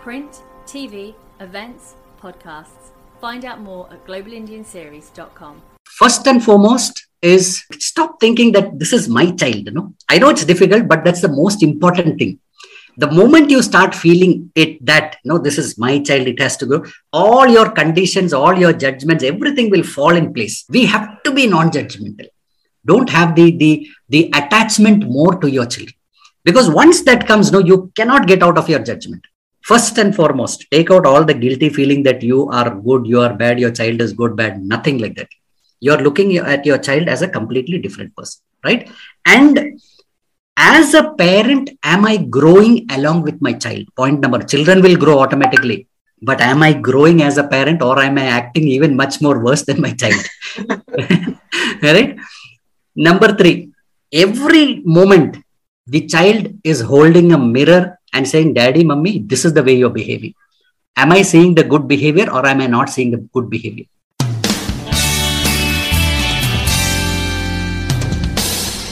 Print, TV, events, podcasts. Find out more at globalindianseries.com. First and foremost is stop thinking that this is my child. You know, I know it's difficult, but that's the most important thing. The moment you start feeling it that no, this is my child, it has to go. All your conditions, all your judgments, everything will fall in place. We have to be non-judgmental. Don't have the the the attachment more to your children because once that comes no you cannot get out of your judgment first and foremost take out all the guilty feeling that you are good you are bad your child is good bad nothing like that. You're looking at your child as a completely different person right? And as a parent am i growing along with my child? Point number children will grow automatically but am i growing as a parent or am i acting even much more worse than my child? Right number 3 every moment the child is holding a mirror and saying daddy mummy this is the way you're behaving am i seeing the good behavior or am i not seeing the good behavior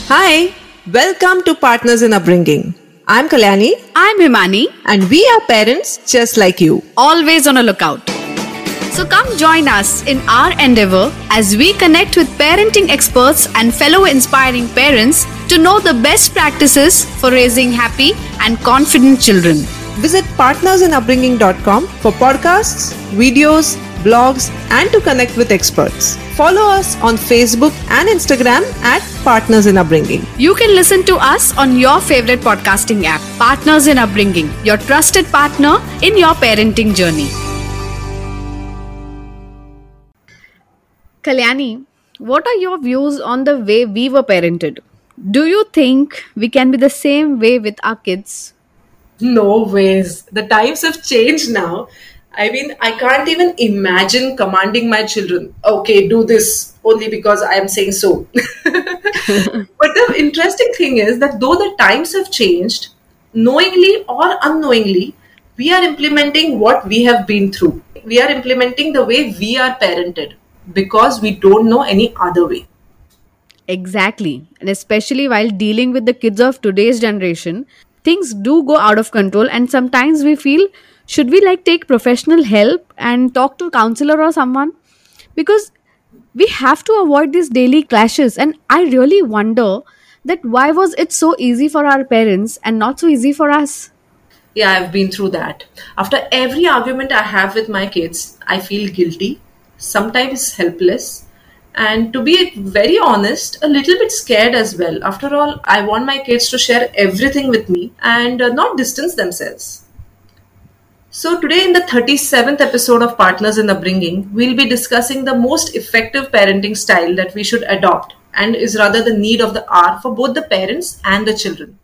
Hi, welcome to Partners in Upbringing. I'm Kalyani I'm Himani, and we are parents just like you. always on a lookout. So come join us in our endeavor as we connect with parenting experts and fellow inspiring parents to know the best practices for raising happy and confident children. Visit partnersinupbringing.com for podcasts, videos, blogs, and to connect with experts. Follow us on Facebook and Instagram at Partners in Upbringing. You can listen to us on your favorite podcasting app, Partners in Upbringing, your trusted partner in your parenting journey. Kalyani, what are your views on the way we were parented? Do you think we can be the same way with our kids? No ways. The times have changed now. I mean, I can't even imagine commanding my children, okay, do this only because I am saying so. but the interesting thing is that though the times have changed, knowingly or unknowingly, we are implementing what we have been through. We are implementing the way we are parented because we don't know any other way. Exactly. And especially while dealing with the kids of today's generation, things do go out of control and sometimes we feel should we like take professional help and talk to a counselor or someone because we have to avoid these daily clashes and I really wonder that why was it so easy for our parents and not so easy for us? Yeah, I've been through that. After every argument I have with my kids, I feel guilty, sometimes helpless, and to be very honest, a little bit scared as well. After all, I want my kids to share everything with me and uh, not distance themselves. So, today in the 37th episode of Partners in Upbringing, we'll be discussing the most effective parenting style that we should adopt and is rather the need of the hour for both the parents and the children.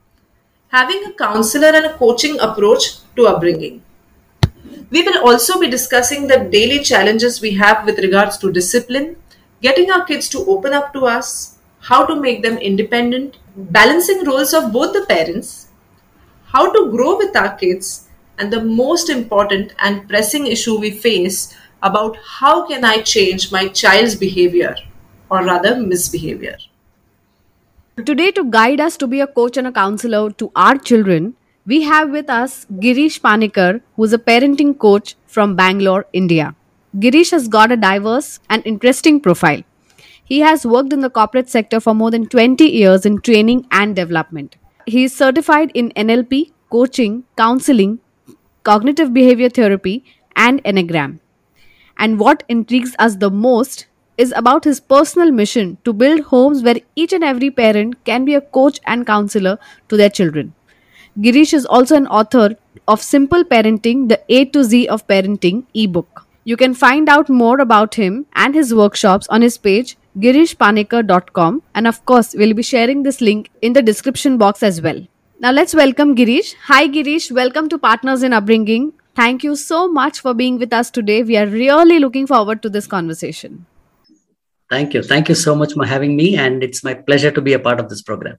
Having a counselor and a coaching approach to upbringing. We will also be discussing the daily challenges we have with regards to discipline, getting our kids to open up to us, how to make them independent, balancing roles of both the parents, how to grow with our kids, and the most important and pressing issue we face about how can I change my child's behavior or rather misbehavior. Today, to guide us to be a coach and a counselor to our children, we have with us Girish Panikar, who is a parenting coach from Bangalore, India. Girish has got a diverse and interesting profile. He has worked in the corporate sector for more than 20 years in training and development. He is certified in NLP, coaching, counseling, cognitive behavior therapy, and Enneagram. And what intrigues us the most is about his personal mission to build homes where each and every parent can be a coach and counselor to their children. Girish is also an author of Simple Parenting, the A to Z of Parenting ebook. You can find out more about him and his workshops on his page girishpanikar.com and of course we'll be sharing this link in the description box as well. Now let's welcome Girish. Hi Girish, welcome to Partners in Upbringing. Thank you so much for being with us today. We are really looking forward to this conversation. thank you thank you so much for having me and it's my pleasure to be a part of this program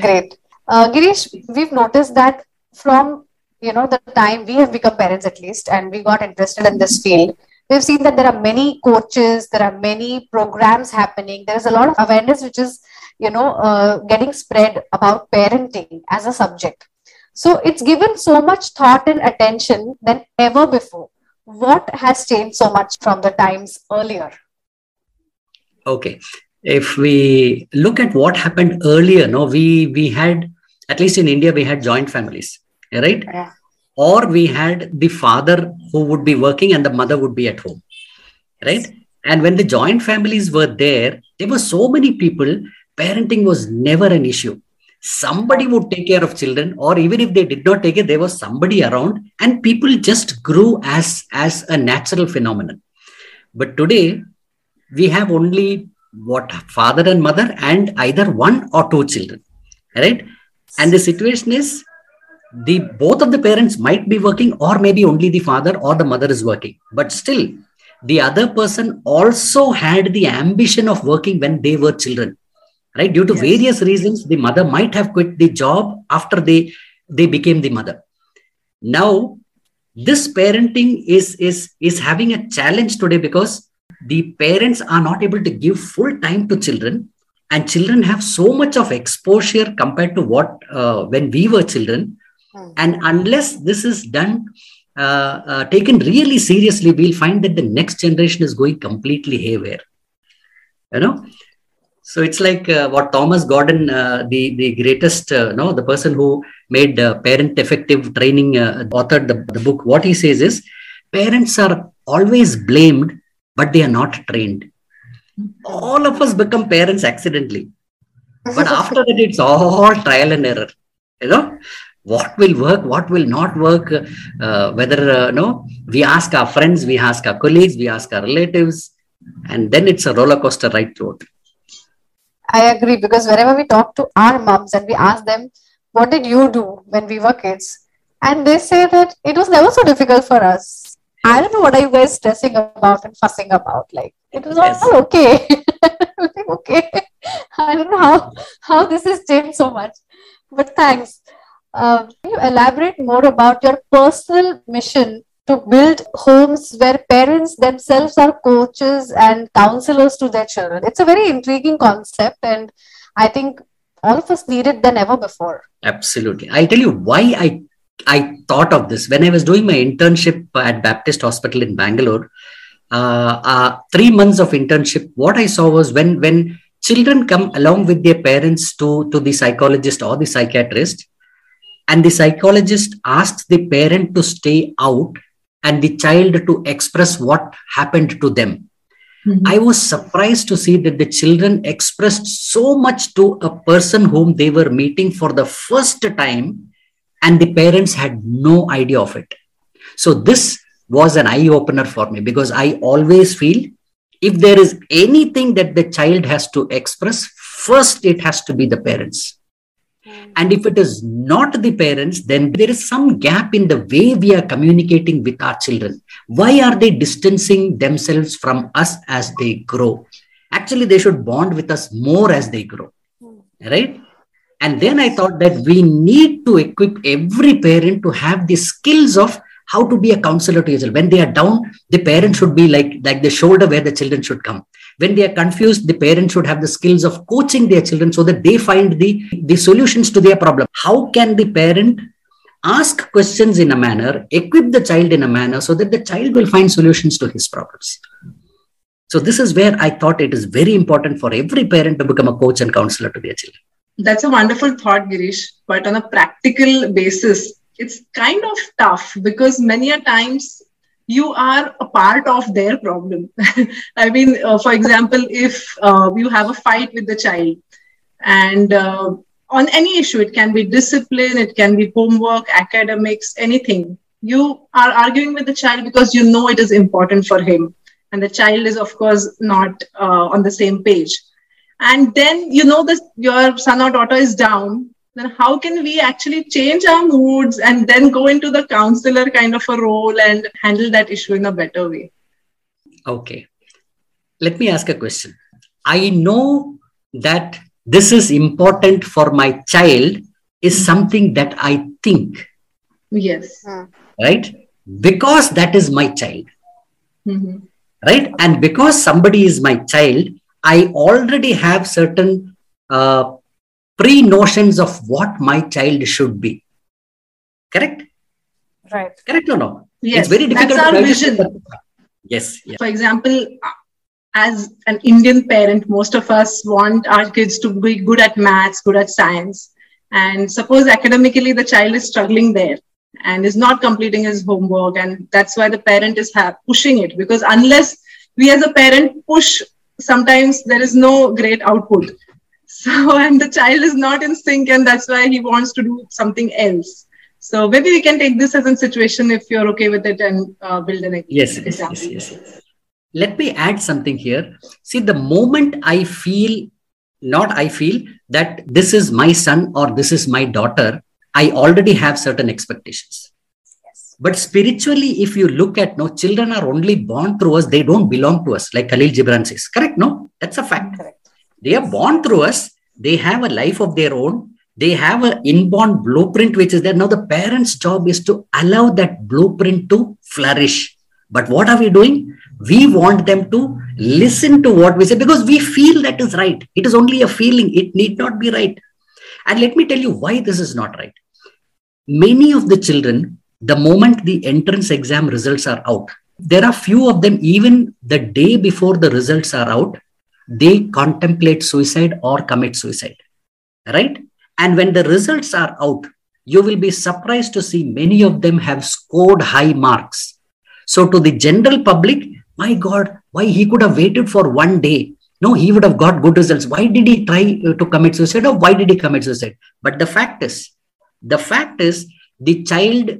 Great. Uh, Girish, we've noticed that from you know the time we have become parents at least and we got interested in this field, we've seen that there are many coaches, there are many programs happening. There is a lot of awareness which is you know uh, getting spread about parenting as a subject. So it's given so much thought and attention than ever before. What has changed so much from the times earlier? Okay. If we look at what happened earlier, no, we we had at least in India we had joint families, right? Yeah. Or we had the father who would be working and the mother would be at home, right? And when the joint families were there, there were so many people. Parenting was never an issue. Somebody would take care of children, or even if they did not take it, there was somebody around, and people just grew as as a natural phenomenon. But today, we have only what father and mother and either one or two children right and the situation is the both of the parents might be working or maybe only the father or the mother is working. But still the other person also had the ambition of working when they were children right? Due to Yes. various reasons the mother might have quit the job after they they became the mother. Now this parenting is is is having a challenge today because the parents are not able to give full time to children and children have so much of exposure compared to what uh, when we were children. Hmm. and unless this is done uh, uh, taken really seriously we'll find that the next generation is going completely haywire. You know? So it's like uh, what thomas gordon uh, the the greatest uh, no the person who made uh, parent effective training uh, authored the, the book what he says is parents are always blamed but they are not trained all of us become parents accidentally but after that it's all trial and error you know what will work what will not work uh, whether uh, no we ask our friends we ask our colleagues we ask our relatives and then it's a roller coaster right through I agree because whenever we talk to our moms and we ask them, what did you do when we were kids? And they say that it was never so difficult for us. I don't know what are you guys stressing about and fussing about. Like it was Yes. all okay. like, okay. I don't know how, how this has changed so much. But thanks. Um, can you elaborate more about your personal mission to build homes where parents themselves are coaches and counselors to their children? It's a very intriguing concept, and I think all of us need it than ever before. Absolutely. I'll tell you why I I thought of this when I was doing my internship at Baptist Hospital in Bangalore. Uh, uh, three months of internship. What I saw was when when children come along with their parents to to the psychologist or the psychiatrist, and the psychologist asks the parent to stay out and the child to express what happened to them. I was surprised to see that the children expressed so much to a person whom they were meeting for the first time, and the parents had no idea of it. So, this was an eye opener for me because I always feel if there is anything that the child has to express, first it has to be the parents. Hmm. And if it is not the parents, then there is some gap in the way we are communicating with our children. Why are they distancing themselves from us as they grow? Actually, they should bond with us more as they grow. Hmm. Right? And then I thought that we need to equip every parent to have the skills of how to be a counselor to your children. When they are down, the parent should be like, like the shoulder where the children should come. When they are confused, the parent should have the skills of coaching their children so that they find the, the solutions to their problem. How can the parent ask questions in a manner, equip the child in a manner so that the child will find solutions to his problems? So, this is where I thought it is very important for every parent to become a coach and counselor to their children. That's a wonderful thought, Girish. But on a practical basis, it's kind of tough because many a times you are a part of their problem. I mean, uh, for example, if uh, you have a fight with the child and uh, on any issue, it can be discipline, it can be homework, academics, anything. You are arguing with the child because you know it is important for him. And the child is, of course, not uh, on the same page and then you know this your son or daughter is down then how can we actually change our moods and then go into the counselor kind of a role and handle that issue in a better way Okay. Let me ask a question. I know that this is important for my child is something that I think, yes right? Because that is my child, Mhm. right? And because somebody is my child, I already have certain uh, pre notions of what my child should be. Correct? Right. Correct or no? Yes, it's very difficult that's our to vision. say Yes. Yeah. For example, as an Indian parent, most of us want our kids to be good at maths, good at science. And suppose academically the child is struggling there and is not completing his homework. And that's why the parent is ha- pushing it. Because unless we as a parent push, sometimes there is no great output. So, and the child is not in sync, and that's why he wants to do something else. So maybe we can take this as a situation if you're okay with it and uh, build an Yes, yes, example. yes, yes, yes. Let me add something here. See, the moment I feel, not I feel that this is my son or this is my daughter, I already have certain expectations. But spiritually, if you look at no, children are only born through us, they don't belong to us, like Khalil Gibran says. Correct? No, that's a fact. Correct. They are born through us, they have a life of their own, they have an inborn blueprint which is there. Now, the parents' job is to allow that blueprint to flourish. But what are we doing? We want them to listen to what we say because we feel that is right. It is only a feeling, it need not be right. And let me tell you why this is not right. Many of the children, the moment the entrance exam results are out, there are few of them, even the day before the results are out, they contemplate suicide or commit suicide. Right? And when the results are out, you will be surprised to see many of them have scored high marks. So, to the general public, my God, why he could have waited for one day? No, he would have got good results. Why did he try uh, to commit suicide or why did he commit suicide? But the fact is, the fact is, the child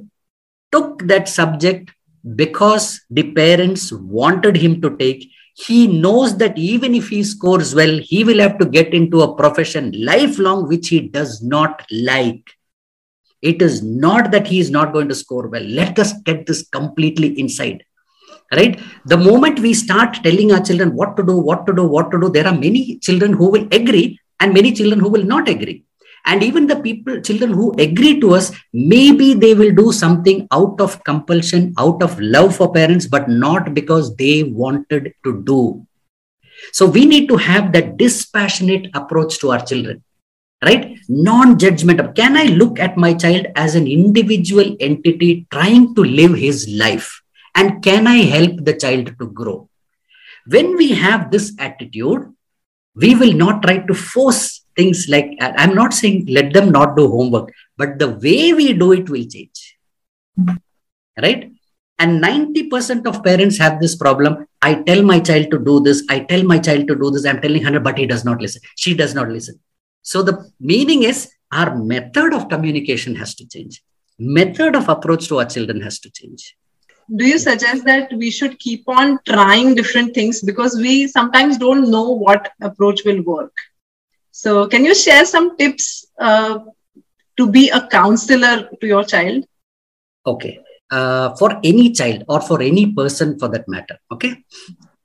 took that subject because the parents wanted him to take. He knows that even if he scores well, he will have to get into a profession lifelong which he does not like. It is not that he is not going to score well. Let us get this completely inside. Right? The moment we start telling our children what to do, what to do, what to do, there are many children who will agree and many children who will not agree. And even the people, children who agree to us, maybe they will do something out of compulsion, out of love for parents, but not because they wanted to do. So we need to have that dispassionate approach to our children, right? Non judgmental. Can I look at my child as an individual entity trying to live his life? And can I help the child to grow? When we have this attitude, we will not try to force things like i'm not saying let them not do homework but the way we do it will change. Right? And 90% of parents have this problem. I tell my child to do this. I tell my child to do this. I'm telling her but he does not listen. She does not listen. So the meaning is our method of communication has to change. Method of approach to our children has to change. Do you suggest that we should keep on trying different things? Because we sometimes don't know what approach will work so can you share some tips uh, to be a counselor to your child? Okay. Uh, for any child or for any person for that matter okay?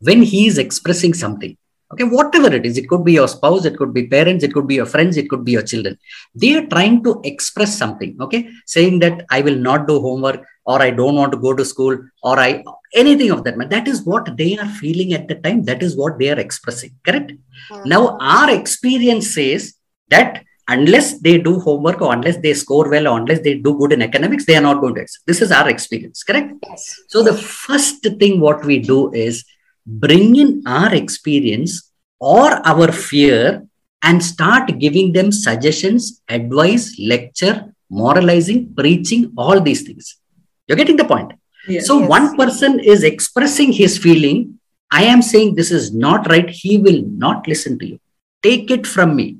When he is expressing something okay whatever it is it could be your spouse it could be parents it could be your friends it could be your children. They are trying to express something okay? Saying that i will not do homework or i don't want to go to school or i anything of that man that is what they are feeling at the time. That is what they are expressing correct? Hmm. Now our experience says that unless they do homework or unless they score well or unless they do good in academics they are not going to this is our experience correct? Yes. so the first thing what we do is bring in our experience or our fear and start giving them suggestions advice lecture moralizing preaching all these things. You're getting the point? Yes. so one person is expressing his feeling i am saying this is not right he will not listen to you. Take it from me.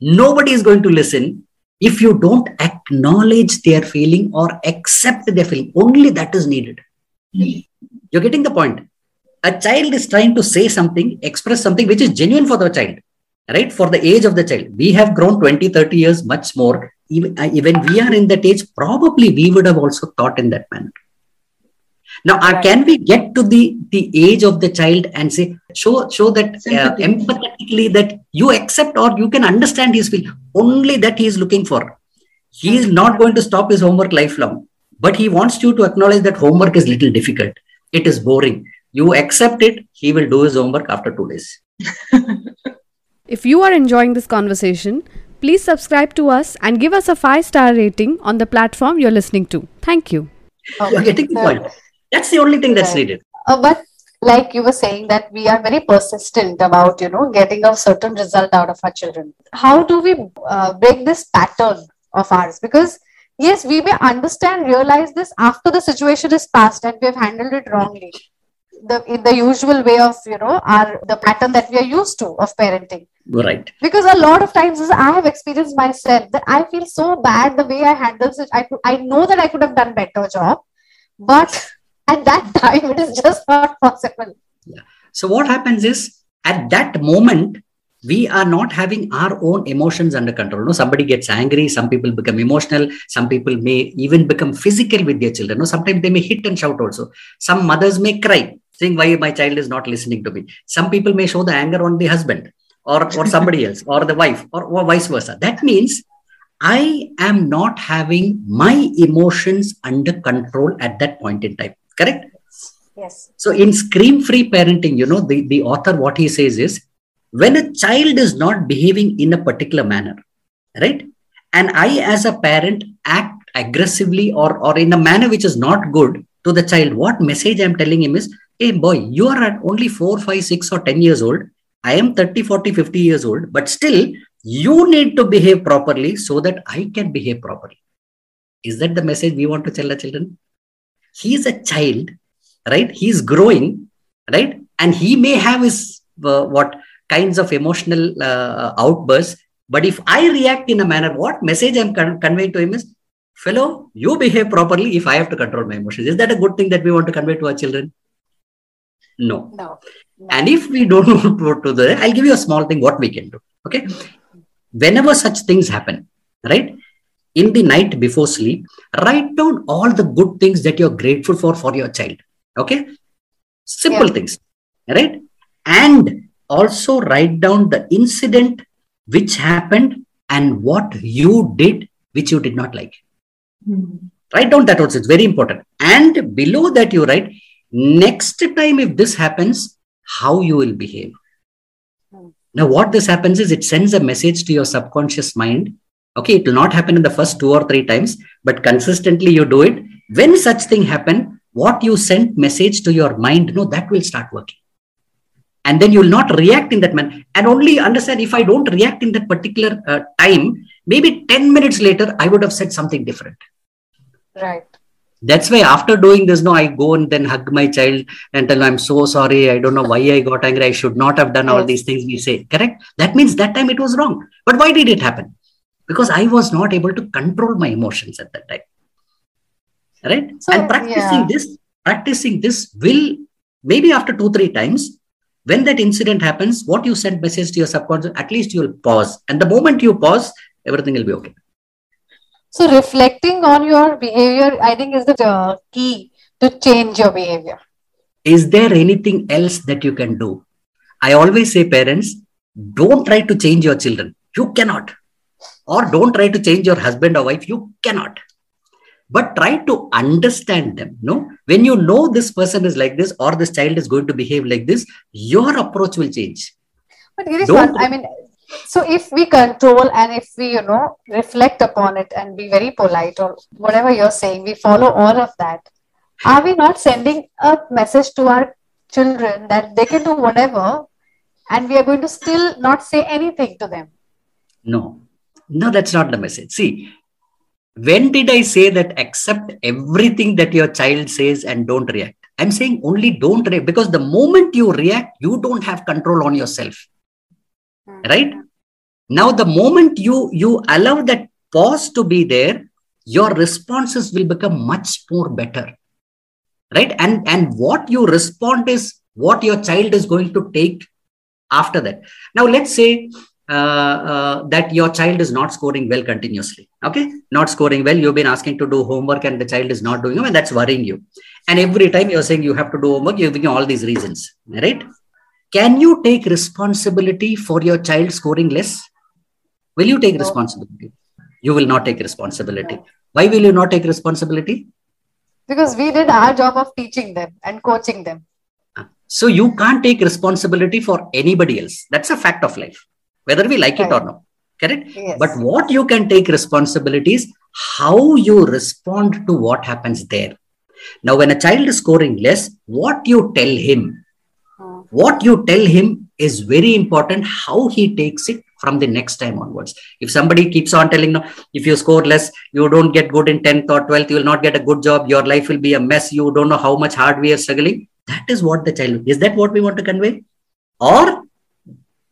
Nobody is going to listen if you don't acknowledge their feeling or accept their feeling. Only that is needed. Hmm. You're getting the point a child is trying to say something express something which is genuine for the child right? For the age of the child. We have grown 20 30 years much more. Even uh, when we are in that age probably we would have also thought in that manner. Now uh, can we get to the the age of the child and say show show that uh, empathetically that you accept or you can understand his feel only that he is looking for. He is not going to stop his homework lifelong but he wants you to acknowledge that homework is little difficult. It is boring you accept it he will do his homework after two days If you are enjoying this conversation, please subscribe to us and give us a 5 star rating on the platform you're listening to. Thank you. You're getting the point. That's the only thing that's needed. Uh, but like you were saying that we are very persistent about you know getting a certain result out of our children how do we uh, break this pattern of ours because yes we may understand realize this after the situation is past and we have handled it wrongly the in the usual way of you know our the pattern that we are used to of parenting Right. because a lot of times i have experienced myself that i feel so bad the way i handle it i i know that i could have done better job but at that time it is just not possible So what happens is at that moment, we are not having our own emotions under control. No, somebody gets angry, some people become emotional, some people may even become physical with their children. No, sometimes they may hit and shout also. Some mothers may cry, saying, Why my child is not listening to me. Some people may show the anger on the husband or, or somebody else or the wife or, or vice versa. That means I am not having my emotions under control at that point in time. Correct? yes So in scream free parenting, you know, the, the author, what he says is when a child is not behaving in a particular manner, right? And I, as a parent, act aggressively or, or in a manner which is not good to the child, what message I'm telling him is, hey, boy, you are at only 4, 5, 6, or 10 years old. I am 30, 40, 50 years old, but still, you need to behave properly so that I can behave properly. Is that the message we want to tell the children? He is a child right he is growing right and he may have his uh, what kinds of emotional uh, outbursts but if i react in a manner what message i'm con- conveying to him is fellow you behave properly if i have to control my emotions is that a good thing that we want to convey to our children no. No. And if we don't know what to do i'll give you a small thing what we can do okay? Whenever such things happen right? In the night before sleep write down all the good things that you're grateful for for your child okay? Simple Yeah. things right? And also write down the incident which happened and what you did which you did not like. Hmm. Write down that also it's very important. And below that you write next time if this happens how you will behave. Now what this happens is it sends a message to your subconscious mind. Okay it will not happen in the first two or three times but consistently you do it. When such thing happen what you sent message to your mind no that will start working. And then you will not react in that manner. And only understand if i don't react in that particular uh, time maybe 10 minutes later i would have said something different. Right that's why after doing this no i go and then hug my child and tell i'm so sorry. I don't know why i got angry. I should not have done all these things we say correct? That means that time it was wrong. But why did it happen? Because i was not able to control my emotions at that time. Right? So, and practicing yeah. this practicing this will maybe after two three times when that incident happens what you send message to your subconscious at least you'll pause. And the moment you pause everything will be okay so reflecting on your behavior i think is the uh, key to change your behavior. Is there anything else that you can do? I always say parents don't try to change your children. You cannot. Or don't try to change your husband or wife. You cannot. But try to understand them no? When you know this person is like this or this child is going to behave like this your approach will change. But Girish, Don't- one, I mean, so if we control and if we, you know, reflect upon it and be very polite or whatever you're saying, we follow all of that. Are we not sending a message to our children that they can do whatever and we are going to still not say anything to them? no no that's not the message see when did i say that accept everything that your child says and don't react i'm saying only don't react because the moment you react you don't have control on yourself right? Now the moment you you allow that pause to be there your responses will become much more better. Right? And and what you respond is what your child is going to take after that. Now let's say uh, uh, that your child is not scoring well continuously. Okay? Not scoring well you've been asking to do homework and the child is not doing it and that's worrying you. And every time you're saying you have to do homework you're giving all these reasons. Right can you take responsibility for your child scoring less will you take No. responsibility you will not take responsibility why will you not take responsibility Because we did our job of teaching them and coaching them. Ah. so you can't take responsibility for anybody else that's a fact of life whether we like it or Right. not correct Yes. but what you can take responsibility is how you respond to what happens there now when a child is scoring less what you tell him. What you tell him is very important how he takes it from the next time onwards. If somebody keeps on telling if you score less you don't get good in 10th or 12th you will not get a good job your life will be a mess you don't know how much hard we are struggling that is what the child is that what we want to convey? Or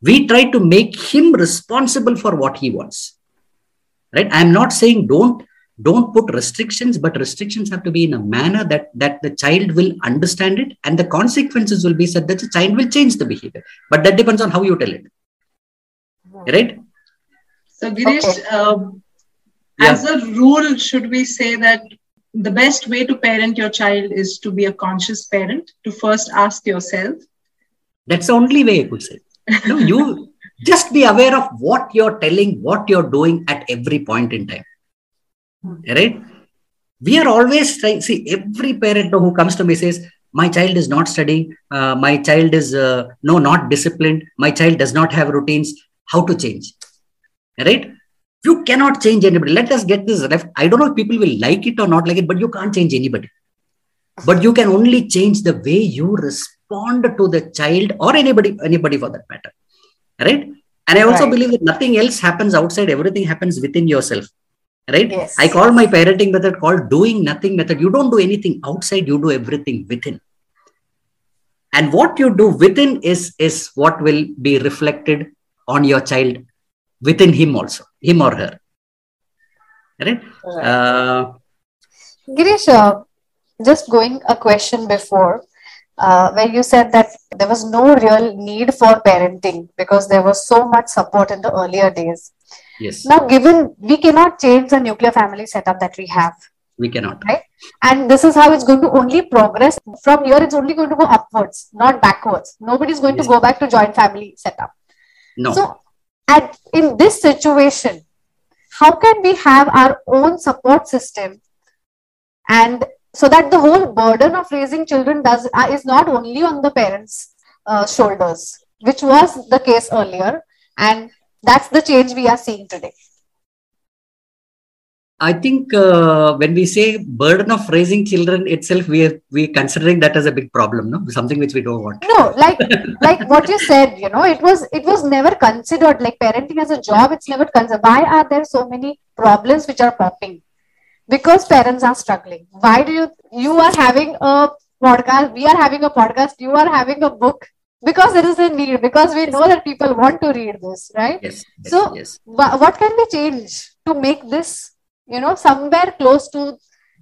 we try to make him responsible for what he wants. Right? I'm not saying don't don't put restrictions but restrictions have to be in a manner that that the child will understand it and the consequences will be such that the child will change the behavior but that depends on how you tell it right So, Girish, Okay. uh, Yeah. as a rule, should we say that the best way to parent your child is to be a conscious parent, to first ask yourself? that's the only way i could say no you just be aware of what you're telling what you're doing at every point in time right? We are always trying see every parent who comes to me says my child is not studying uh, my child is uh, no not disciplined my child does not have routines. How to change? Right? You cannot change anybody. Let us get this left i don't know if people will like it or not like it but you can't change anybody. But you can only change the way you respond to the child or anybody anybody for that matter. Right? And i also Right. believe that nothing else happens outside. Everything happens within yourself right? Yes. i call my parenting method called doing nothing method. You don't do anything outside you do everything within. And what you do within is is what will be reflected on your child within him also him or her. Right? Uh, Girish, uh, just going a question before, uh, where you said that there was no real need for parenting because there was so much support in the earlier days. Yes Now, given we cannot change the nuclear family setup that we have, we cannot Right? and this is how it's going to only progress from here, it's only going to go upwards, not backwards. Nobody's going Yes. to go back to joint family setup. no So, at in this situation, how can we have our own support system, and so that the whole burden of raising children does uh, is not only on the parents' uh, shoulders, which was the case earlier, and that's the change we are seeing today. I think uh, when we say burden of raising children itself, we are we considering that as a big problem, no, something which we don't want. No, like like what you said, you know, it was it was never considered like parenting as a job. It's never considered. Why are there so many problems which are popping? Because parents are struggling. Why do you you are having a podcast? We are having a podcast. You are having a book because there is a need. Because we know that people want to read this, right? Yes, yes, So- yes. Wha- what can we change to make this, you know, somewhere close to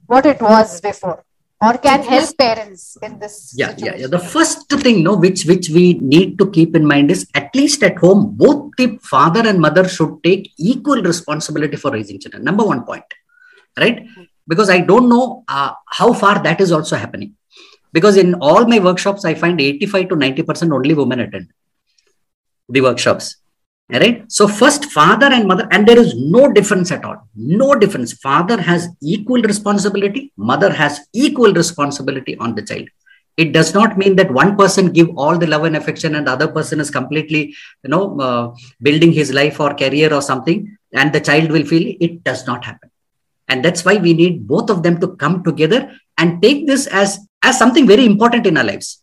what it was before, or can help parents in this? Yeah, yeah, yeah. The first thing, no, which which we need to keep in mind is at least at home, both the father and mother should take equal responsibility for raising children. Number one point, right? Because I don't know uh, how far that is also happening. Because in all my workshops, I find 85 to 90 percent only women attend the workshops. Right? So, first, father and mother, and there is no difference at all. No difference. Father has equal responsibility, mother has equal responsibility on the child it does not mean that one person give all the love and affection and the other person is completely you know uh, building his life or career or something and the child will feel it does not happen and that's why we need both of them to come together and take this as as something very important in our lives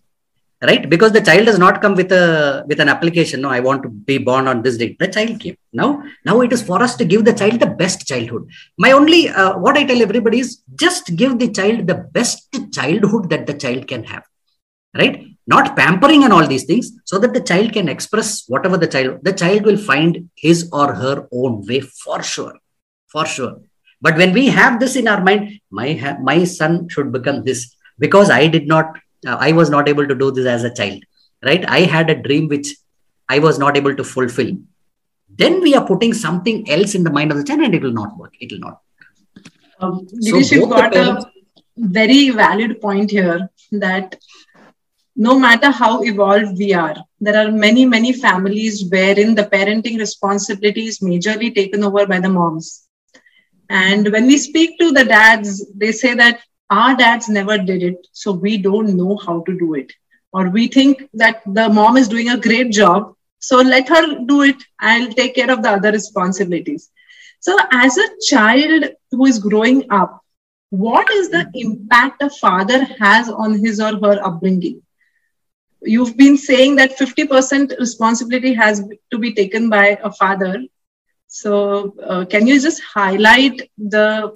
right? Because the child does not come with a with an application no i want to be born on this date. The child came. Now now it is for us to give the child the best childhood. My only uh, what i tell everybody is just give the child the best childhood that the child can have right? Not pampering and all these things so that the child can express whatever the child the child will find his or her own way for sure for sure. But when we have this in our mind my my son should become this because i did not uh, i was not able to do this as a child right? I had a dream which i was not able to fulfill. Then we are putting something else in the mind of the child and it will not work. It will not Um, So you've both the a parents- very valid point here that no matter how evolved we are, there are many, many families wherein the parenting responsibility is majorly taken over by the moms. And when we speak to the dads, they say that our dads never did it, so we don't know how to do it. Or we think that the mom is doing a great job, So let her do it. I'll take care of the other responsibilities. So, as a child who is growing up, what is the impact a father has on his or her upbringing? You've been saying that 50% responsibility has to be taken by a father. So, uh, can you just highlight the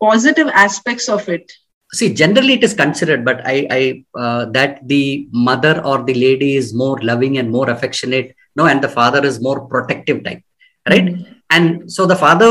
positive aspects of it? See, generally it is considered, but I, I uh, that the mother or the lady is more loving and more affectionate, no, and the father is more protective type, right? Mm-hmm. And so the father,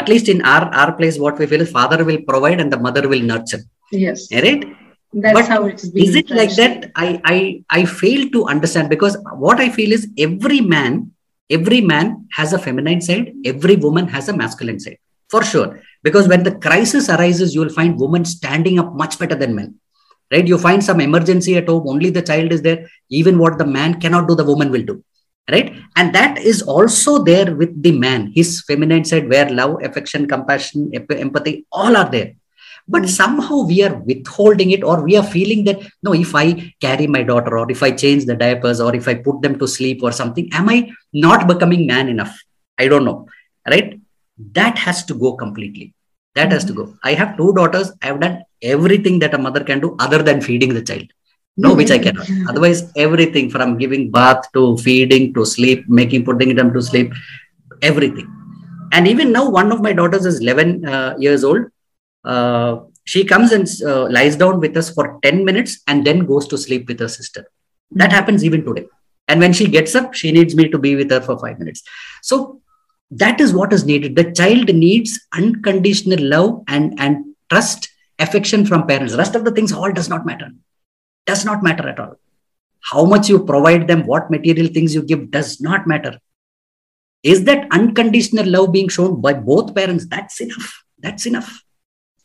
at least in our our place, what we feel is father will provide and the mother will nurture. Yes. Right. That's but how it's is it like that? I I I fail to understand because what I feel is every man, every man has a feminine side, every woman has a masculine side, for sure because when the crisis arises you will find women standing up much better than men. Right? You find some emergency at home only the child is there. Even what the man cannot do the woman will do. Right? And that is also there with the man. His feminine side where love affection compassion empathy all are there. But somehow we are withholding it or we are feeling that no if i carry my daughter or if i change the diapers or if i put them to sleep or something am i not becoming man enough? I don't know that has to go completely. That mm-hmm. has to go. I have two daughters. I have done everything that a mother can do other than feeding the child. No which i cannot. Otherwise everything from giving bath to feeding to sleep making putting them to sleep everything. And even now one of my daughters is 11 uh, years old. Uh, she comes and uh, lies down with us for 10 minutes and then goes to sleep with her sister. That happens even today. And when she gets up she needs me to be with her for 5 minutes. So that is what is needed. The child needs unconditional love and and trust affection from parents. Rest of the things all does not matter. Does not matter at all. How much you provide them what material things you give does not matter. Is that unconditional love being shown by both parents? That's enough. That's enough.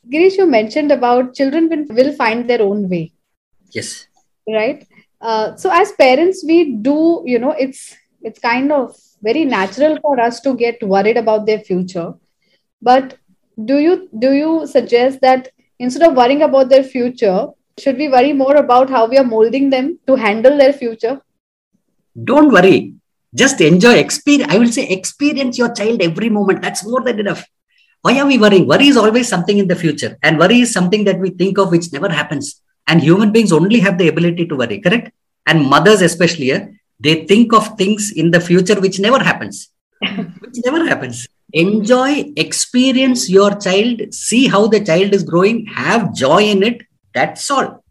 Girish you mentioned about children will, find their own way. Yes. Right? Uh, so as parents we do you know it's it's kind of very natural for us to get worried about their future. But do you do you suggest that instead of worrying about their future should we worry more about how we are molding them to handle their future? Don't worry. Just enjoy experience i will say experience your child every moment. That's more than enough. Why are we worrying? Worry is always something in the future. And worry is something that we think of which never happens. And human beings only have the ability to worry correct? And mothers especially they think of things in the future which never happens. Which never happens. Enjoy experience your child see how the child is growing have joy in it. That's all.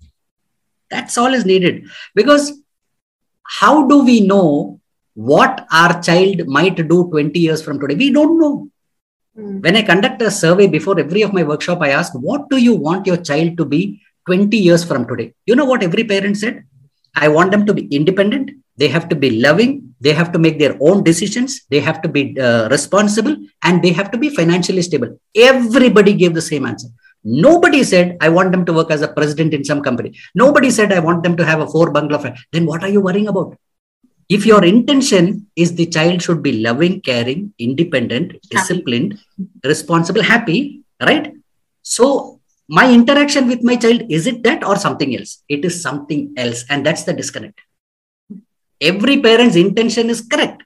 That's all is needed. Because how do we know what our child might do 20 years from today? We don't know. Mm. when i conduct a survey before every of my workshop i ask what do you want your child to be 20 years from today? You know what every parent said i want them to be independent. They have to be loving. They have to make their own decisions. They have to be uh, responsible and they have to be financially stable. Everybody gave the same answer. Nobody said i want them to work as a president in some company. Nobody said i want them to have a four bungalow flat. Then what are you worrying about? If your intention is the child should be loving caring independent disciplined happy. responsible happy right? So my interaction with my child is it that or something else? It is something else and that's the disconnect. Every parent's intention is correct.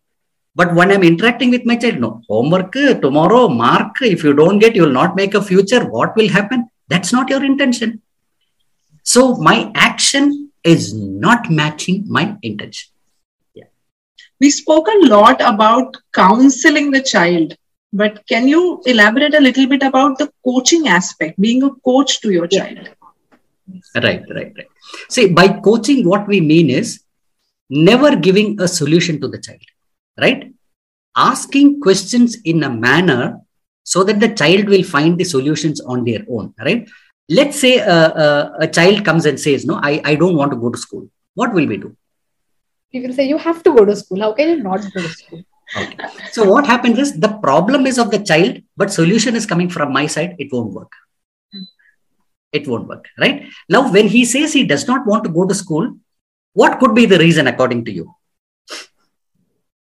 But when i'm interacting with my child no. Homework tomorrow mark if you don't get you will not make a future. What will happen? That's not your intention. So my action is not matching my intention. Yeah. We spoke a lot about counseling the child but can you elaborate a little bit about the coaching aspect being a coach to your child right right right see by coaching what we mean is never giving a solution to the child, right? Asking questions in a manner so that the child will find the solutions on their own, right? Let's say a, a, a child comes and says, No, I, I don't want to go to school. What will we do? People say, You have to go to school. How can you not go to school? Okay. So what happens is the problem is of the child, but solution is coming from my side. It won't work. It won't work, right? Now, when he says he does not want to go to school, what could be the reason according to you?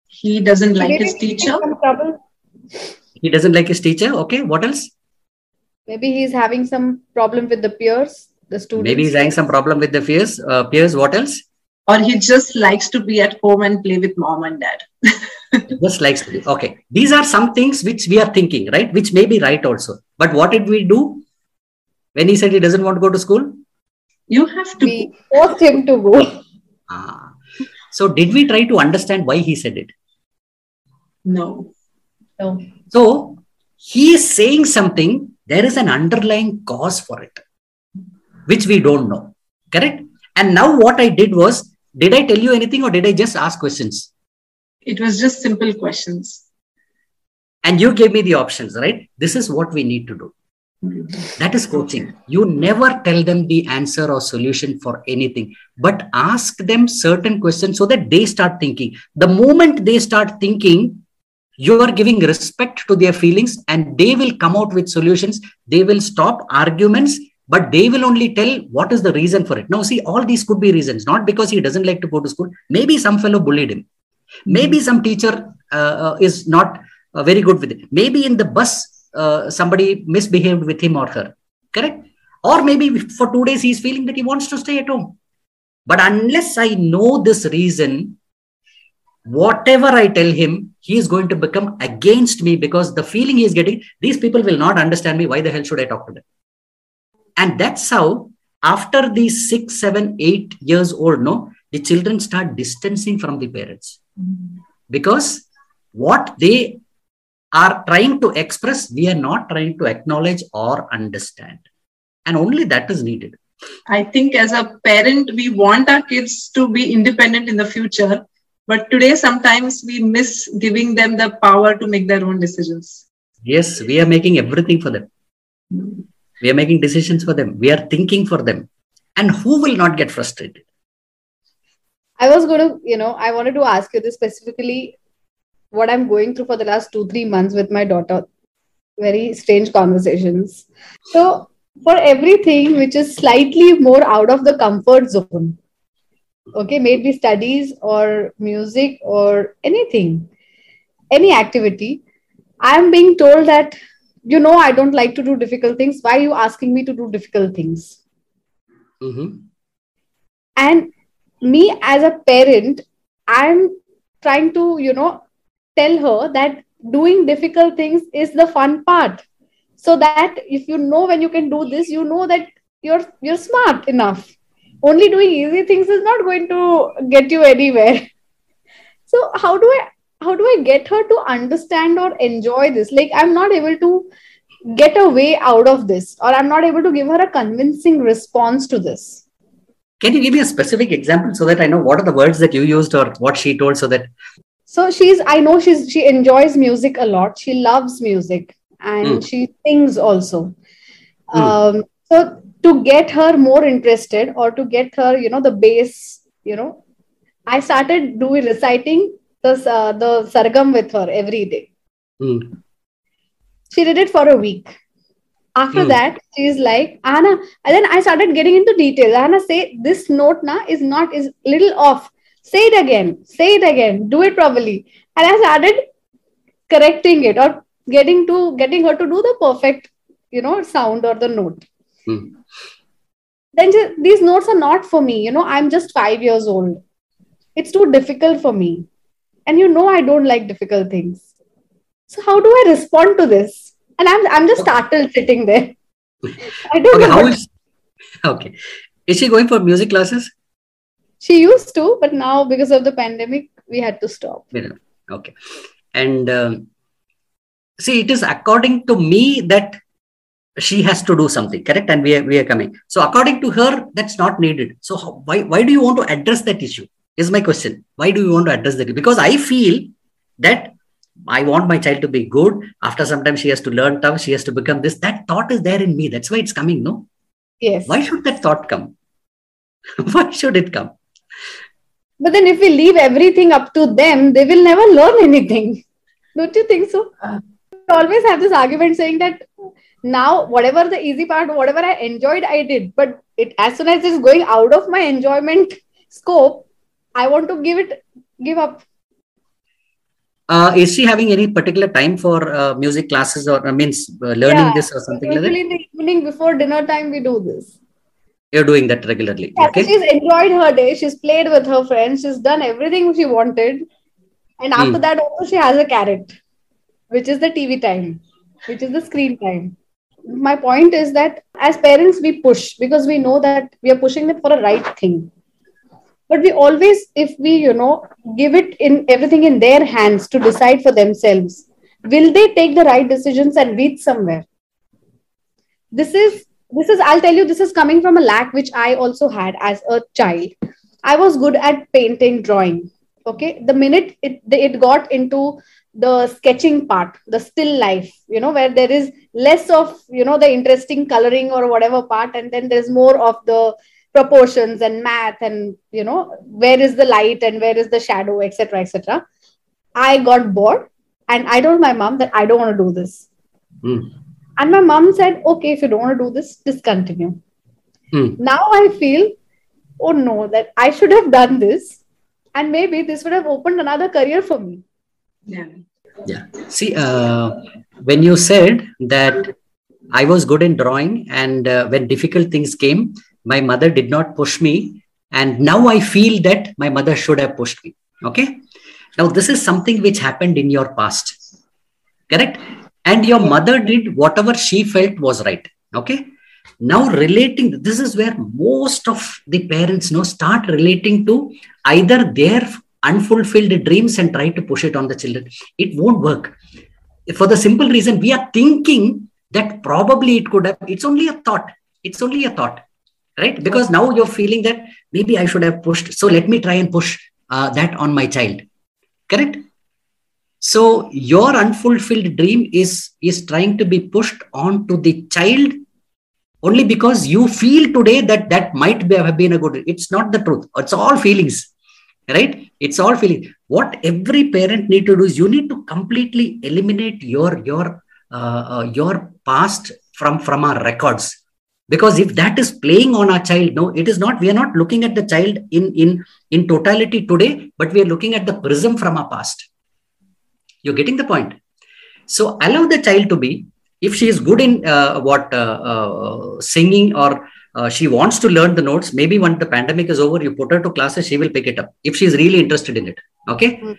He doesn't like Maybe his teacher. He doesn't like his teacher. Okay. What else? Maybe he's having some problem with the peers, the students. Maybe he's having some problem with the peers. Uh, peers. What else? or he just likes to be at home and play with mom and dad. just likes to be. Okay. These are some things which we are thinking, right? Which may be right also. But what did we do when he said he doesn't want to go to school? You have to. We forced him to go. Ah. So did we try to understand why he said it? No. No. So he is saying something, there is an underlying cause for it, which we don't know. Correct? And now what I did was, did I tell you anything or did I just ask questions? It was just simple questions. And you gave me the options, right? This is what we need to do. That is coaching. You never tell them the answer or solution for anything, but ask them certain questions so that they start thinking. The moment they start thinking, you are giving respect to their feelings and they will come out with solutions. They will stop arguments, but they will only tell what is the reason for it. Now, see, all these could be reasons, not because he doesn't like to go to school. Maybe some fellow bullied him. Maybe some teacher uh, is not uh, very good with it. Maybe in the bus, uh, somebody misbehaved with him or her. Correct? Or maybe for two days he's feeling that he wants to stay at home. But unless i know this reason whatever i tell him he is going to become against me because the feeling he is getting these people will not understand me. Why the hell should i talk to them? And that's how after these six seven eight years old no the children start distancing from the parents because what they are trying to express, we are not trying to acknowledge or understand. And only that is needed. I think as a parent, we want our kids to be independent in the future. But today, sometimes we miss giving them the power to make their own decisions. Yes, we are making everything for them. Mm. We are making decisions for them. We are thinking for them. And who will not get frustrated? I was going to, you know, I wanted to ask you this specifically what I'm going through for the last two, three months with my daughter. Very strange conversations. So, for everything which is slightly more out of the comfort zone, okay, maybe studies or music or anything, any activity, I'm being told that, you know, I don't like to do difficult things. Why are you asking me to do difficult things? Mm-hmm. And me as a parent, I'm trying to, you know, tell her that doing difficult things is the fun part. So that if you know when you can do this you know that you're you're smart enough. Only doing easy things is not going to get you anywhere. So how do i how do i get her to understand or enjoy this? Like i'm not able to get a way out of this or i'm not able to give her a convincing response to this can you give me a specific example so that i know what are the words that you used or what she told so that so she's i know she's she enjoys music a lot she loves music and mm. she sings also mm. um, so to get her more interested or to get her you know the bass you know i started doing reciting the uh, the sargam with her every day mm. she did it for a week after that she's like anna and then i started getting into detail anna say this note na is not is little off. Say it again. Say it again. Do it properly. And i started correcting it or getting to getting her to do the perfect you know sound or the note. Hmm. then ju- these notes are not for me. You know i'm just 5 years old. It's too difficult for me. And you know i don't like difficult things. So how do i respond to this and i'm i'm just startled sitting there. I don't okay know how is okay. Is she going for music classes? She used to but now because of the pandemic we had to stop. Okay. And um, see it is according to me that she has to do something correct? And we are, we are coming. So according to her that's not needed. So how, why why do you want to address that issue? Is my question. Why do you want to address that? Because i feel that i want my child to be good after some time she has to learn tough she has to become this that thought is there in me that's why it's coming no yes why should that thought come why should it come But then if we leave everything up to them, they will never learn anything. Don't you think so? Uh. We always have this argument saying that now whatever the easy part, whatever I enjoyed, I did. But it as soon as it's going out of my enjoyment scope, I want to give it give up. Uh, is she having any particular time for uh, music classes or uh, means uh, learning Yeah. this or something like that Usually in the evening before dinner time, we do this. you're doing that regularly Yeah, so okay she's enjoyed her day. She's played with her friends. She's done everything she wanted. And after Hmm. that, also she has a carrot, which is the TV time, which is the screen time. My point is that as parents, we push because we know that we are pushing them for a right thing. But we always, if we, you know, give it in everything in their hands to decide for themselves, will they take the right decisions and reach somewhere? this is this is i'll tell you this is coming from a lack which i also had as a child i was good at painting drawing okay the minute it it got into the sketching part the still life you know where there is less of you know the interesting coloring or whatever part and then there's more of the proportions and math and you know where is the light and where is the shadow etc etc i got bored and i told my mom that i don't want to do this Hmm. and my mom said, okay, if you don't want to do this, discontinue. Hmm. Now I feel, oh no, that I should have done this. And maybe this would have opened another career for me. Yeah. yeah see uh, when you said that i was good in drawing and uh, when difficult things came my mother did not push me and now i feel that my mother should have pushed me. Okay? Now this is something which happened in your past. Correct? And your mother did whatever she felt was right. Okay? Now relating this is where most of the parents know start relating to either their unfulfilled dreams and try to push it on the children. It won't work. For the simple reason we are thinking that probably it could have it's only a thought. It's only a thought right? Because now you're feeling that maybe i should have pushed so let me try and push uh, that on my child. Correct? So your unfulfilled dream is is trying to be pushed on to the child only because you feel today that that might be, have been a good it's not the truth. It's all feelings. Right? It's all feeling what every parent need to do is you need to completely eliminate your your uh, uh, your past from from our records because if that is playing on our child no it is not we are not looking at the child in in in totality today but we are looking at the prism from our past. You're getting the point? So allow the child to be if she is good in uh, what uh, uh, singing or uh, she wants to learn the notes maybe when the pandemic is over you put her to classes she will pick it up if she is really interested in it okay? Mm.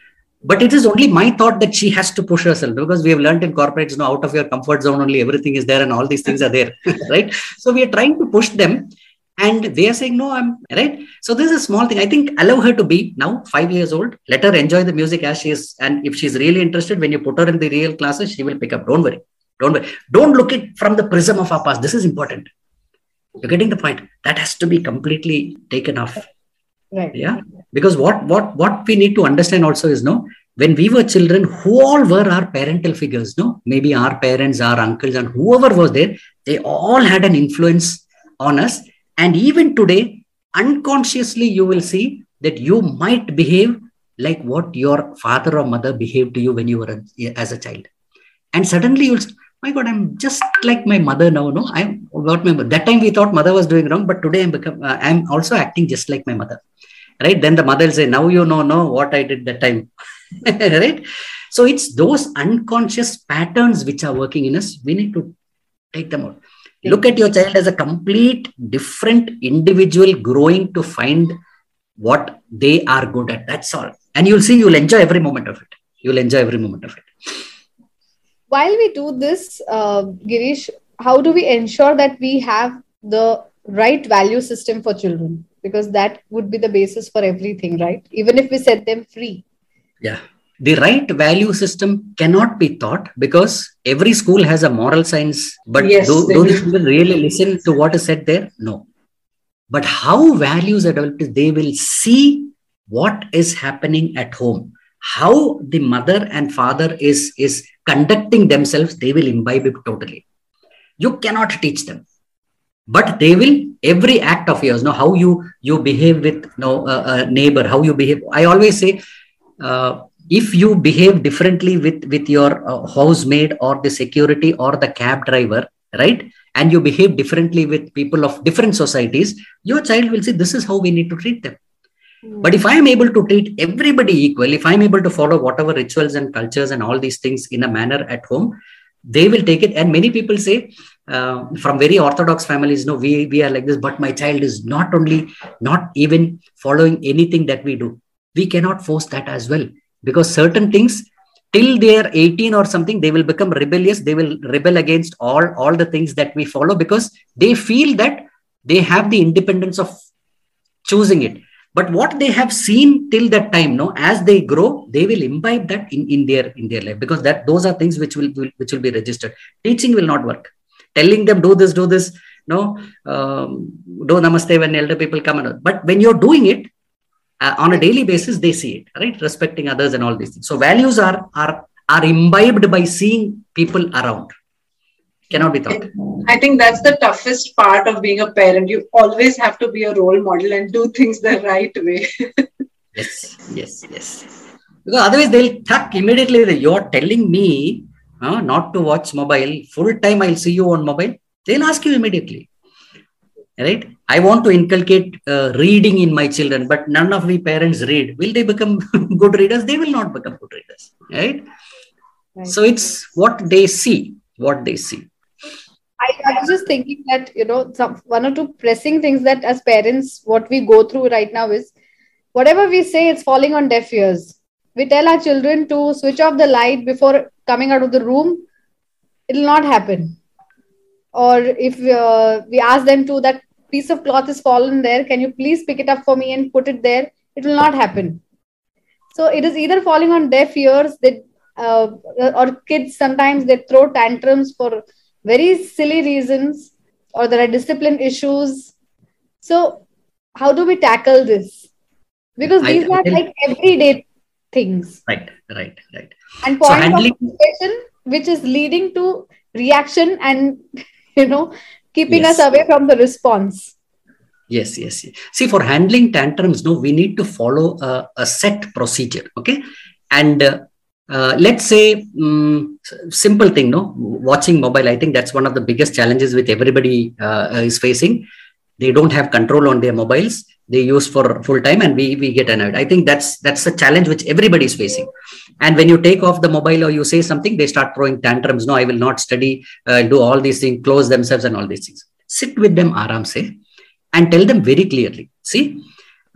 But it is only my thought that she has to push herself because we have learned in corporates now out of your comfort zone only everything is there and all these things are there right? So we are trying to push them and they are saying no i'm right? So this is a small thing. I think allow her to be now five years old. Let her enjoy the music as she is. And if she's really interested when you put her in the real classes she will pick up. Don't worry. Don't worry. Don't look it from the prism of our past. This is important. You're getting the point. That has to be completely taken off. Right. yeah because what what what we need to understand also is no when we were children who all were our parental figures no? Maybe our parents our uncles and whoever was there they all had an influence on us. And even today unconsciously you will see that you might behave like what your father or mother behaved to you when you were a, as a child. And suddenly you'll my god i'm just like my mother now no? I'm what my that time we thought mother was doing wrong but today i'm become uh, i'm also acting just like my mother right? Then the mother will say now you know no what i did that time. Right? So it's those unconscious patterns which are working in us. We need to take them out. Look at your child as a complete different individual growing to find what they are good at. That's all. And you'll see you'll enjoy every moment of it. You'll enjoy every moment of it. While we do this, uh, Girish, how do we ensure that we have the right value system for children? Because that would be the basis for everything, right? Even if we set them free. yeah. The right value system cannot be taught because every school has a moral science but Yes, do, do. the children really listen to what is said there? No. But how values are developed they will see what is happening at home. How the mother and father is is conducting themselves they will imbibe it totally. You cannot teach them. But they will every act of yours know how you you behave with no uh, a neighbor how you behave. I always say uh, if you behave differently with with your uh, housemaid or the security or the cab driver right and you behave differently with people of different societies your child will say this is how we need to treat them. But if i am able to treat everybody equal if i'm able to follow whatever rituals and cultures and all these things in a manner at home they will take it. And many people say uh, from very orthodox families no we we are like this but my child is not only not even following anything that we do. We cannot force that as well because certain things till they are 18 or something they will become rebellious. They will rebel against all all the things that we follow because they feel that they have the independence of choosing it. But what they have seen till that time no as they grow they will imbibe that in, in their in their life because that those are things which will, will which will be registered. Teaching will not work telling them do this do this no um, do namaste when elder people come and but when you're doing it uh, on a daily basis they see it right? Respecting others and all these things. So values are are are imbibed by seeing people around. Cannot be taught. I think that's the toughest part of being a parent. You always have to be a role model and do things the right way. yes yes yes. Because otherwise they'll tuck immediately that you're telling me uh, not to watch mobile. Full time i'll see you on mobile. They'll ask you immediately. Right? I want to inculcate uh, reading in my children but none of we parents read. Will they become good readers? They will not become good readers. Right, Right. so it's what they see. What they see. I, I was just thinking that you know some one or two pressing things that as parents what we go through right now is whatever we say it's falling on deaf ears we tell our children to switch off the light before coming out of the room. It'll not happen. Or if uh, we ask them to that piece of cloth is fallen there. Can you please pick it up for me and put it there? It will not happen. So it is either falling on deaf ears that uh, or kids sometimes they throw tantrums for very silly reasons or there are discipline issues. So how do we tackle this? Because these I are like everyday things right right right and So point handling- of which is leading to reaction and you know keeping Yes. us away from the response Yes, yes, yes. See, for handling tantrums, no, we need to follow a, a set procedure. Okay, and uh, uh, let's say um, simple thing, no, watching mobile. I think that's one of the biggest challenges which everybody uh, is facing. They don't have control on their mobiles. They use for full time, and we we get annoyed. I think that's that's a challenge which everybody is facing. And when you take off the mobile or you say something, they start throwing tantrums. No, I will not study. Uh, do all these things, close themselves, and all these things. Sit with them, aram say and tell them very clearly see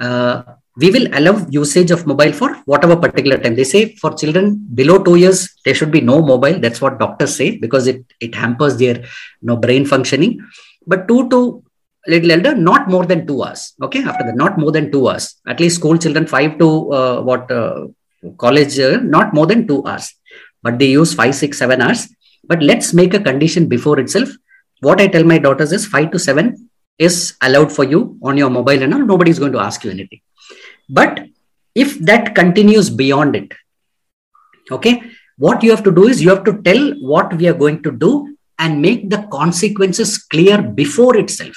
uh, we will allow usage of mobile for whatever particular time they say for children below 2 years there should be no mobile that's what doctors say because it it hampers their you know brain functioning but 2 to little elder not more than 2 hours. Okay after that not more than 2 hours. At least school children 5 to uh, what uh, college uh, not more than 2 hours. But they use five, six, seven hours. But let's make a condition before itself. What i tell my daughters is 5 to 7 is allowed for you on your mobile and all, nobody is going to ask you anything. But if that continues beyond it, okay, what you have to do is you have to tell what we are going to do and make the consequences clear before itself.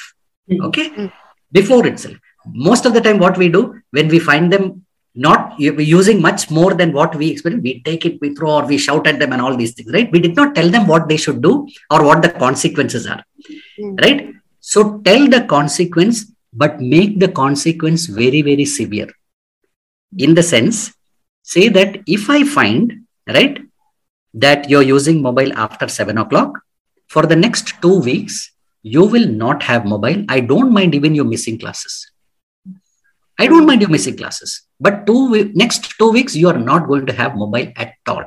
Hmm. Okay, hmm. before itself. Most of the time, what we do when we find them not using much more than what we expect, we take it, we throw, or we shout at them, and all these things, right? We did not tell them what they should do or what the consequences are, hmm. right? So tell the consequence, but make the consequence very, very severe. In the sense, say that if I find, right, that you're using mobile after seven o'clock, for the next two weeks, you will not have mobile. I don't mind even you missing classes. I don't mind you missing classes. But two next two weeks, you are not going to have mobile at all.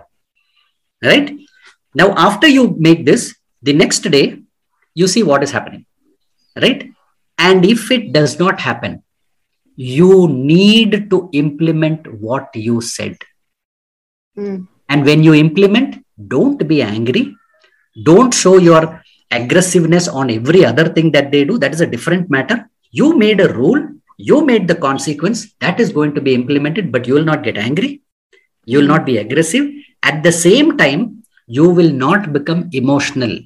Right? Now, after you make this, the next day, you see what is happening right and if it does not happen you need to implement what you said Mm. and when you implement don't be angry don't show your aggressiveness on every other thing that they do that is a different matter. You made a rule you made the consequence that is going to be implemented but you will not get angry. You will not be aggressive. At the same time you will not become emotional.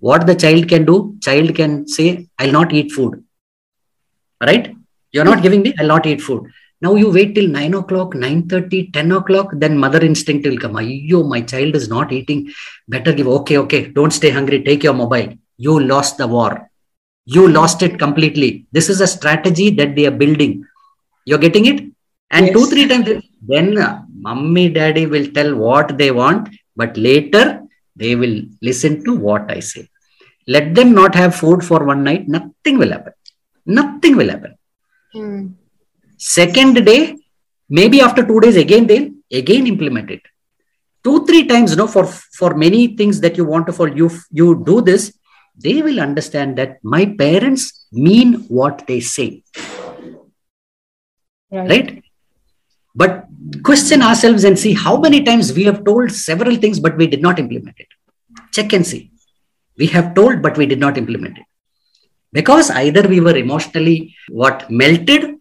What the child can do child can say i'll not eat food. Right? You're not giving me i'll not eat food now you wait till 9 o'clock 9.30 10 o'clock then mother instinct will come. Ayyo, my child is not eating. Better give okay okay don't stay hungry take your mobile. You lost the war. You lost it completely. This is a strategy that they are building. You're getting it? And two three times then uh, mummy daddy will tell what they want but later they will listen to what I say. Let them not have food for one night, nothing will happen. Nothing will happen. Hmm. Second day, maybe after two days, again they'll again implement it. Two, three times, you know, for for many things that you want to follow, you you do this, they will understand that my parents mean what they say. Right? But question ourselves and see how many times we have told several things, but we did not implement it. Check and see. We have told, but we did not implement it. Because either we were emotionally what melted,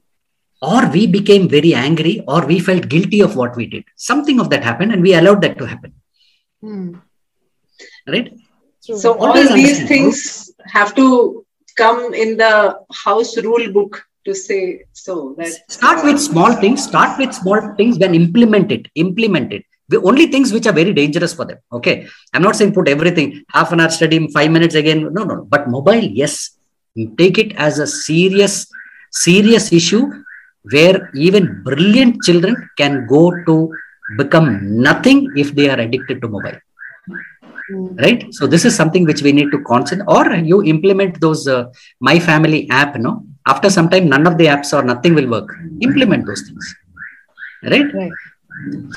or we became very angry, or we felt guilty of what we did. Something of that happened, and we allowed that to happen. Hmm. Right? So all these understand. things have to come in the house rule book to say so that start with small things start with small things then implement it implement it the only things which are very dangerous for them okay i'm not saying put everything half an hour study in five minutes again no no no. but mobile yes take it as a serious serious issue where even brilliant children can go to become nothing if they are addicted to mobile. Right? So this is something which we need to concentrate or you implement those uh, my family app no? After some time none of the apps or nothing will work. Implement those things. Right? Right.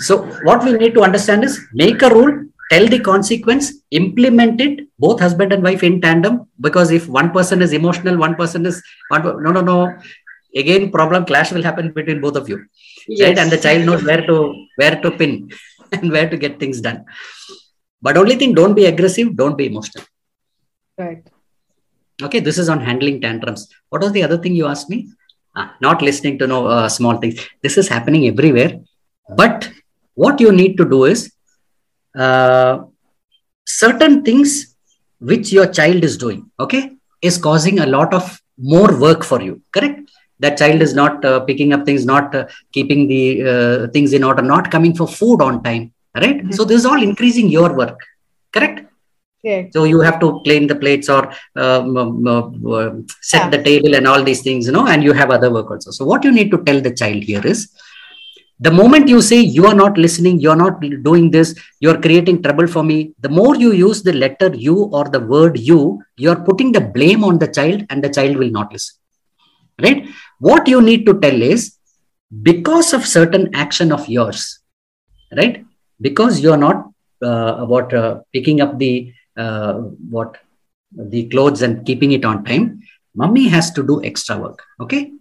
so what we need to understand is make a rule tell the consequence implement it both husband and wife in tandem because if one person is emotional one person is no no no again problem clash will happen between both of you right? And the child knows where to where to pin and where to get things done. But only thing don't be aggressive don't be emotional. Right. okay this is on handling tantrums. What was the other thing you asked me? Ah, not listening to no uh, small things. This is happening everywhere. But what you need to do is uh, certain things which your child is doing okay is causing a lot of more work for you correct that child is not uh, picking up things not uh, keeping the uh, things in order not coming for food on time right? So this is all increasing your work correct? Yeah. so you have to clean the plates or um, um, uh, uh, set Yeah. the table and all these things you know and you have other work also. So what you need to tell the child here is the moment you say you are not listening you're not doing this you're creating trouble for me the more you use the letter you or the word you you're putting the blame on the child and the child will not listen right what you need to tell is because of certain action of yours right? Because you're not uh, about uh, picking up the uh, what the clothes and keeping it on time mummy has to do extra work okay?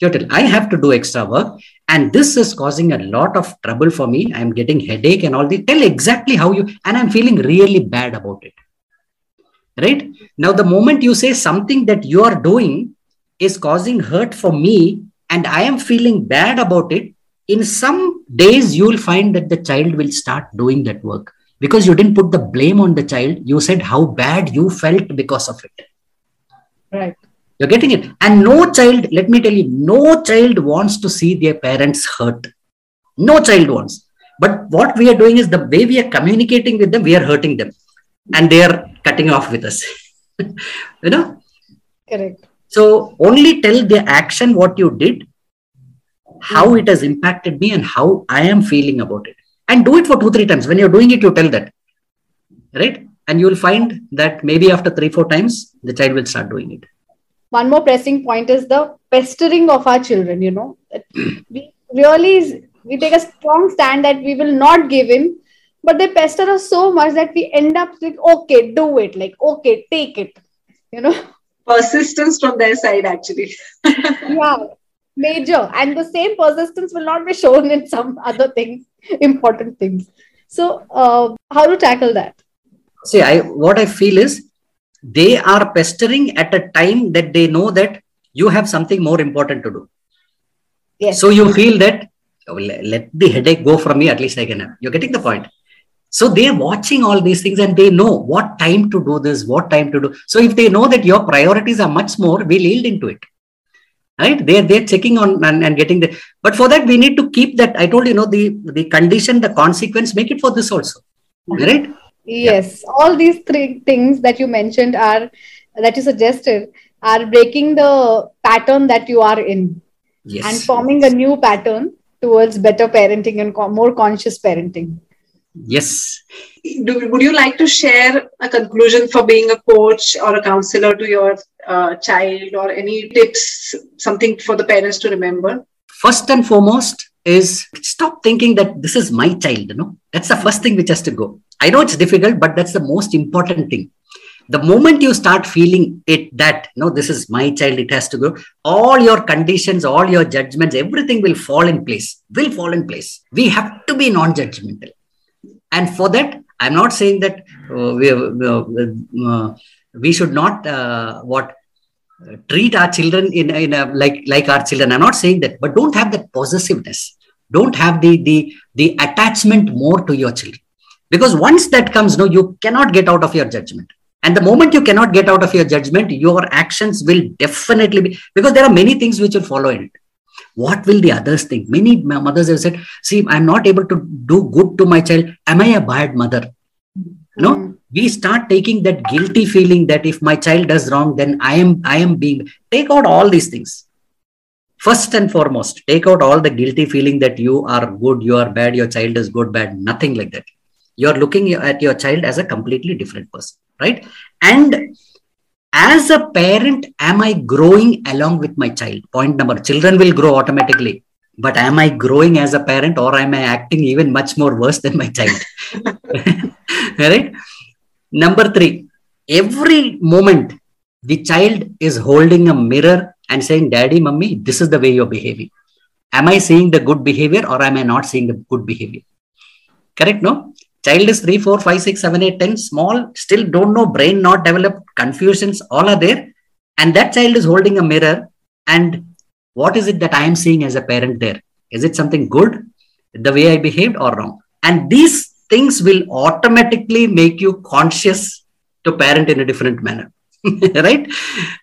You tell i have to do extra work and this is causing a lot of trouble for me. I'm getting headache and all this tell exactly how you and i'm feeling really bad about it right? Now the moment you say something that you are doing is causing hurt for me and i am feeling bad about it in some days you will find that the child will start doing that work. Because you didn't put the blame on the child you said how bad you felt because of it. Right. you're getting it? And no child let me tell you no child wants to see their parents hurt. No child wants. But what we are doing is the way we are communicating with them we are hurting them. And they are cutting off with us. You know? Correct. So only tell the action what you did, how hmm. it has impacted me, and how I am feeling about it. And do it for two, three times. When you're doing it, you tell that. Right? And you'll find that maybe after three, four times, the child will start doing it. one more pressing point is the pestering of our children you know we really we take a strong stand that we will not give in but they pester us so much that we end up like okay do it like okay take it you know persistence from their side actually yeah major and the same persistence will not be shown in some other things important things so uh, how to tackle that See, I what I feel is they are pestering at a time that they know that you have something more important to do. yes So you feel that "Oh, let the headache go from me, at least I can have. You're getting the point. So they're watching all these things and they know what time to do this, what time to do. So if they know that your priorities are much more, we'll yield into it. Right? They're they're checking on and, and getting the but for that we need to keep that. I told you, know, the the condition, the consequence, make it for this also. Right? Yes, all these three things that you mentioned are that you suggested are breaking the pattern that you are in Yes. and forming a new pattern towards better parenting and more conscious parenting. Yes. Do, would you like to share a conclusion for being a coach or a counselor to your uh, child or any tips, something for the parents to remember? First and foremost is stop thinking that this is my child. You know, that's the first thing which has to go. I know it's difficult, but that's the most important thing the moment you start feeling it that no this is my child it has to go all your conditions all your judgments everything will fall in place will fall in place we have to be non-judgmental and for that i'm not saying that uh, we, uh, uh, we should not uh, what treat our children in, in a, like like our children. I'm not saying that but don't have that possessiveness. Don't have the the the attachment more to your children. Because once that comes no you cannot get out of your judgment. And the moment you cannot get out of your judgment, your actions will definitely be because there are many things which will follow in it. What will the others think? Many mothers have said, See, I'm not able to do good to my child. Am I a bad mother? No, mm. we start taking that guilty feeling that if my child does wrong, then I am I am being take out all these things. First and foremost, take out all the guilty feeling that you are good, you are bad, your child is good, bad, nothing like that. You're looking at your child as a completely different person right and as a parent am i growing along with my child? Point number children will grow automatically. But am i growing as a parent or am i acting even much more worse than my child? Right number 3 every moment the child is holding a mirror and saying daddy mummy this is the way you're behaving. Am i seeing the good behavior or am i not seeing the good behavior? Correct no child is 3 4 5 6 7 8 10 small still don't know brain not developed confusions all are there. And that child is holding a mirror. And what is it that i am seeing as a parent there? Is it something good the way i behaved or wrong? And these things will automatically make you conscious to parent in a different manner right?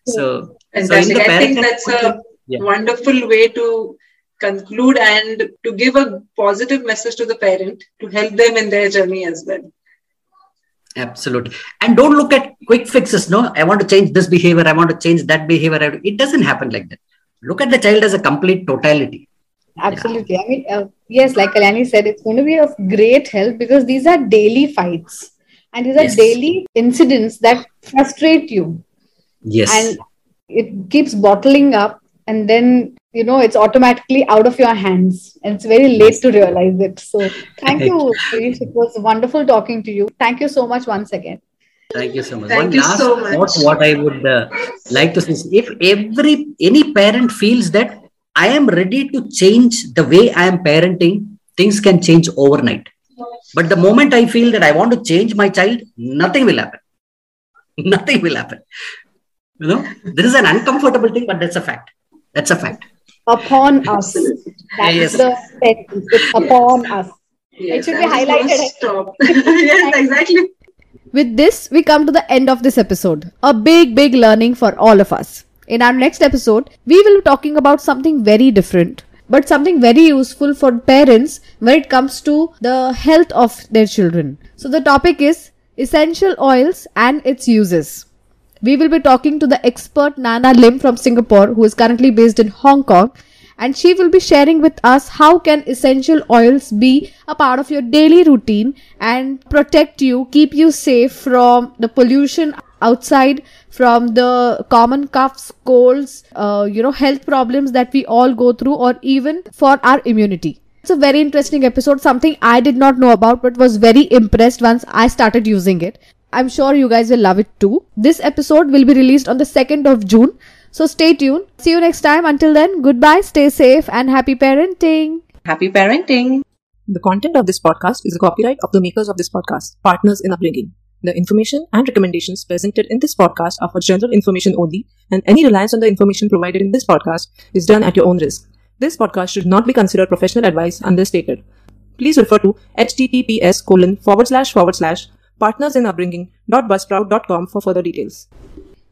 So, so in the i think that's a yeah. wonderful way to conclude and to give a positive message to the parent to help them in their journey as well. Absolutely. And don't look at quick fixes no? I want to change this behavior i want to change that behavior. It doesn't happen like that. Look at the child as a complete totality. Absolutely. Yeah. i mean uh, yes like kalyani said it's going to be of great help because these are daily fights. And these are yes. daily incidents that frustrate you. Yes. And it keeps bottling up and then you know it's automatically out of your hands. And it's very late to realize it. So thank you Girish. it was wonderful talking to you. Thank you so much once again. Thank you so much. Thank one you last so much. What, what i would uh, like to say is if every any parent feels that i am ready to change the way i am parenting things can change overnight. But the moment i feel that i want to change my child nothing will happen. Nothing will happen. You know this is an uncomfortable thing but that's a fact. That's a fact upon us. That's yes. the sentence. It's upon us. Yes, it should be highlighted. Stop. yes, exactly. With this, we come to the end of this episode. A big, big learning for all of us. In our next episode, we will be talking about something very different, but something very useful for parents when it comes to the health of their children. So, the topic is essential oils and its uses. We will be talking to the expert Nana Lim from Singapore who is currently based in Hong Kong and she will be sharing with us how can essential oils be a part of your daily routine and protect you, keep you safe from the pollution outside from the common coughs, colds, uh, you know, health problems that we all go through or even for our immunity. It's a very interesting episode, something I did not know about but was very impressed once I started using it. I'm sure you guys will love it too. This episode will be released on the 2nd of June. So stay tuned. See you next time. Until then, goodbye, stay safe, and happy parenting. Happy parenting. The content of this podcast is the copyright of the makers of this podcast, Partners in Upbringing. The information and recommendations presented in this podcast are for general information only, and any reliance on the information provided in this podcast is done at your own risk. This podcast should not be considered professional advice unless stated. Please refer to https colon forward slash forward slash partnersinupbringing.buzzsprout.com for further details.